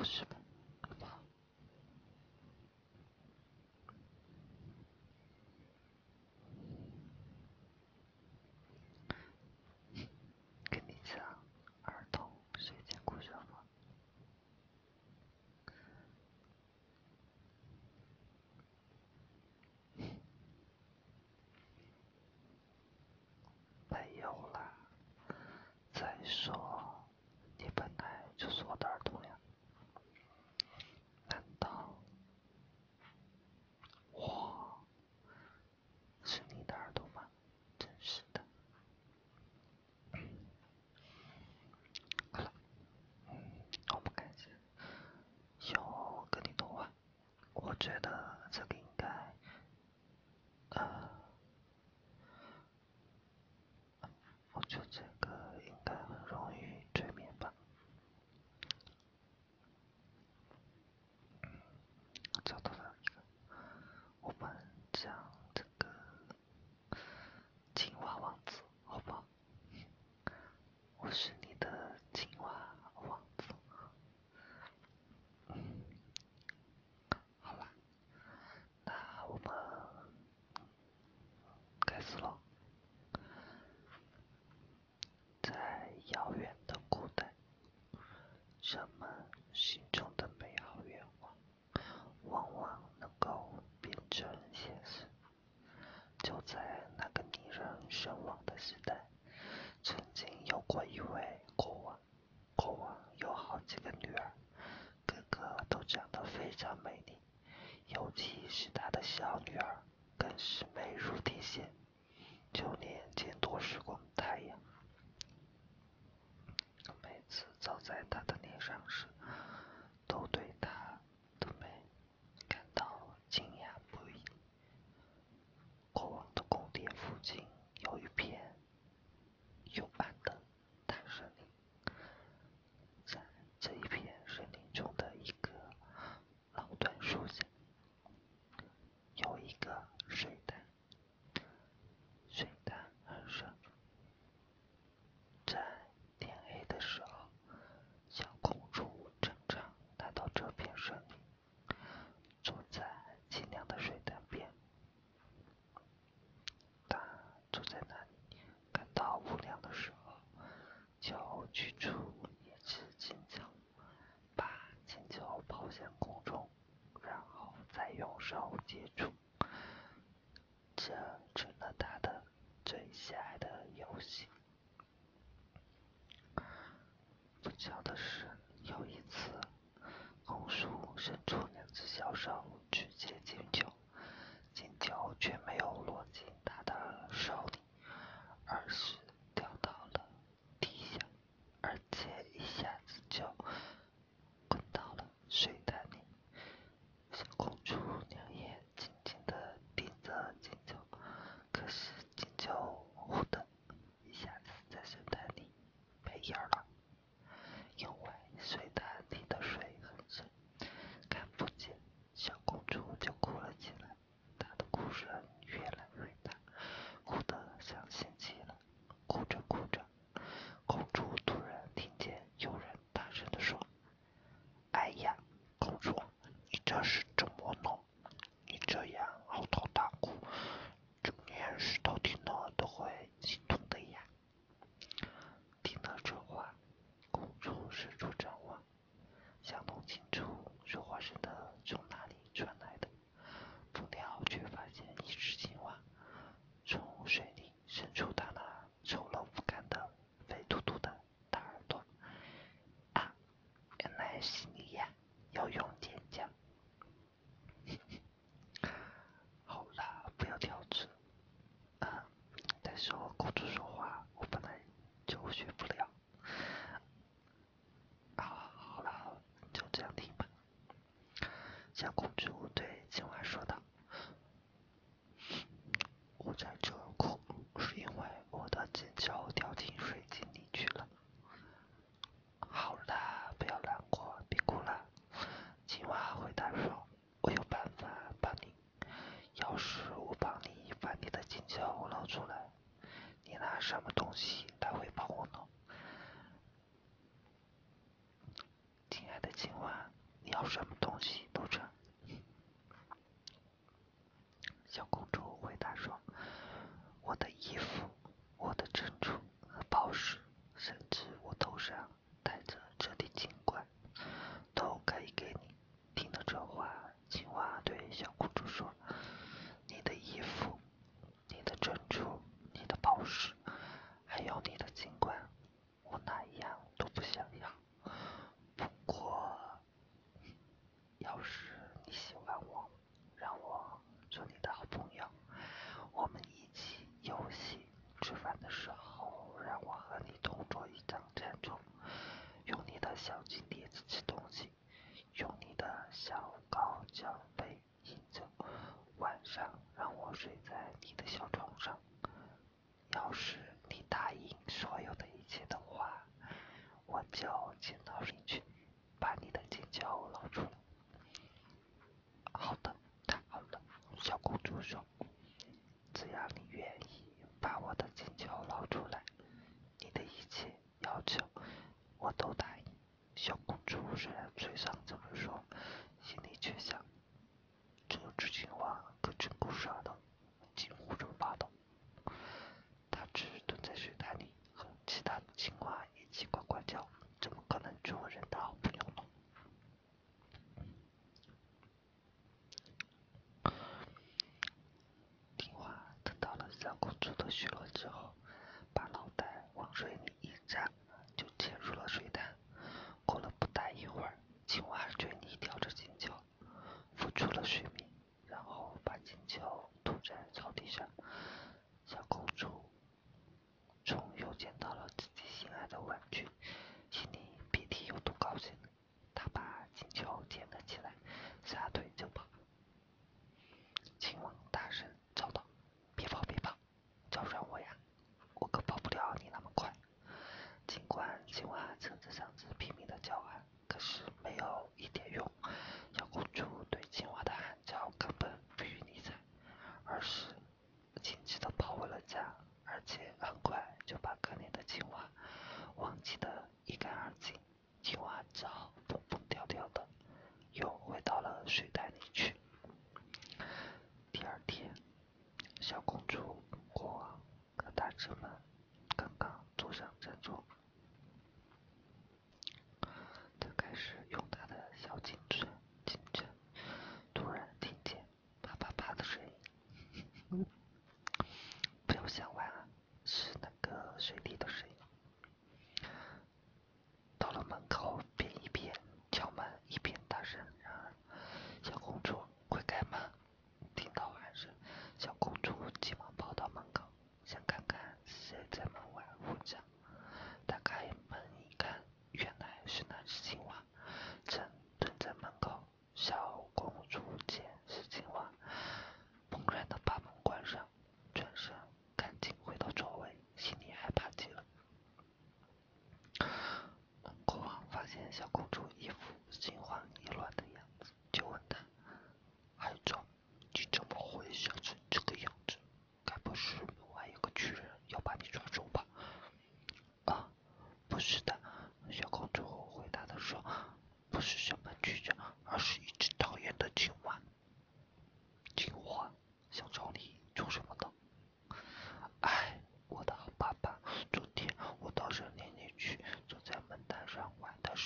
Bush. 取出一只金球，把金球抛向空中，然后再用手接住。这成了他的最喜爱的游戏。不巧的是。小公主时候，让我和你同坐一张餐桌，用你的小金碟子吃东西，用你的小高脚杯饮酒，晚上让我睡在你的小床上。要是你答应所有的一切的话，我就见到。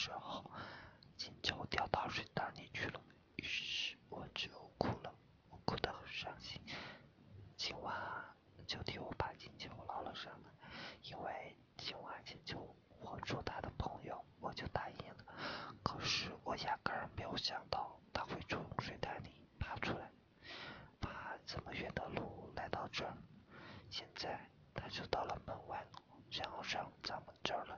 之后，金球掉到水潭里去了，于是我就哭了，我哭得很伤心。青蛙就替我把金球捞了上来，因为青蛙请求我做他的朋友，我就答应了。可是我压根儿没有想到，他会从水潭里爬出来，爬这么远的路来到这儿。现在他就到了门外了，想要上咱们这儿了。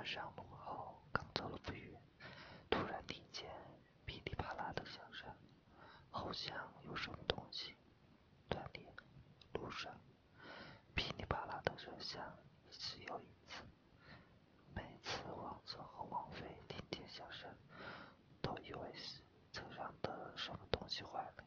们上路后，刚走了不远，突然听见噼里啪啦的响声，好像有什么东西断裂。路上噼里啪啦的声响一次又一次，每次王子和王妃听见响声，都以为是车上的什么东西坏了，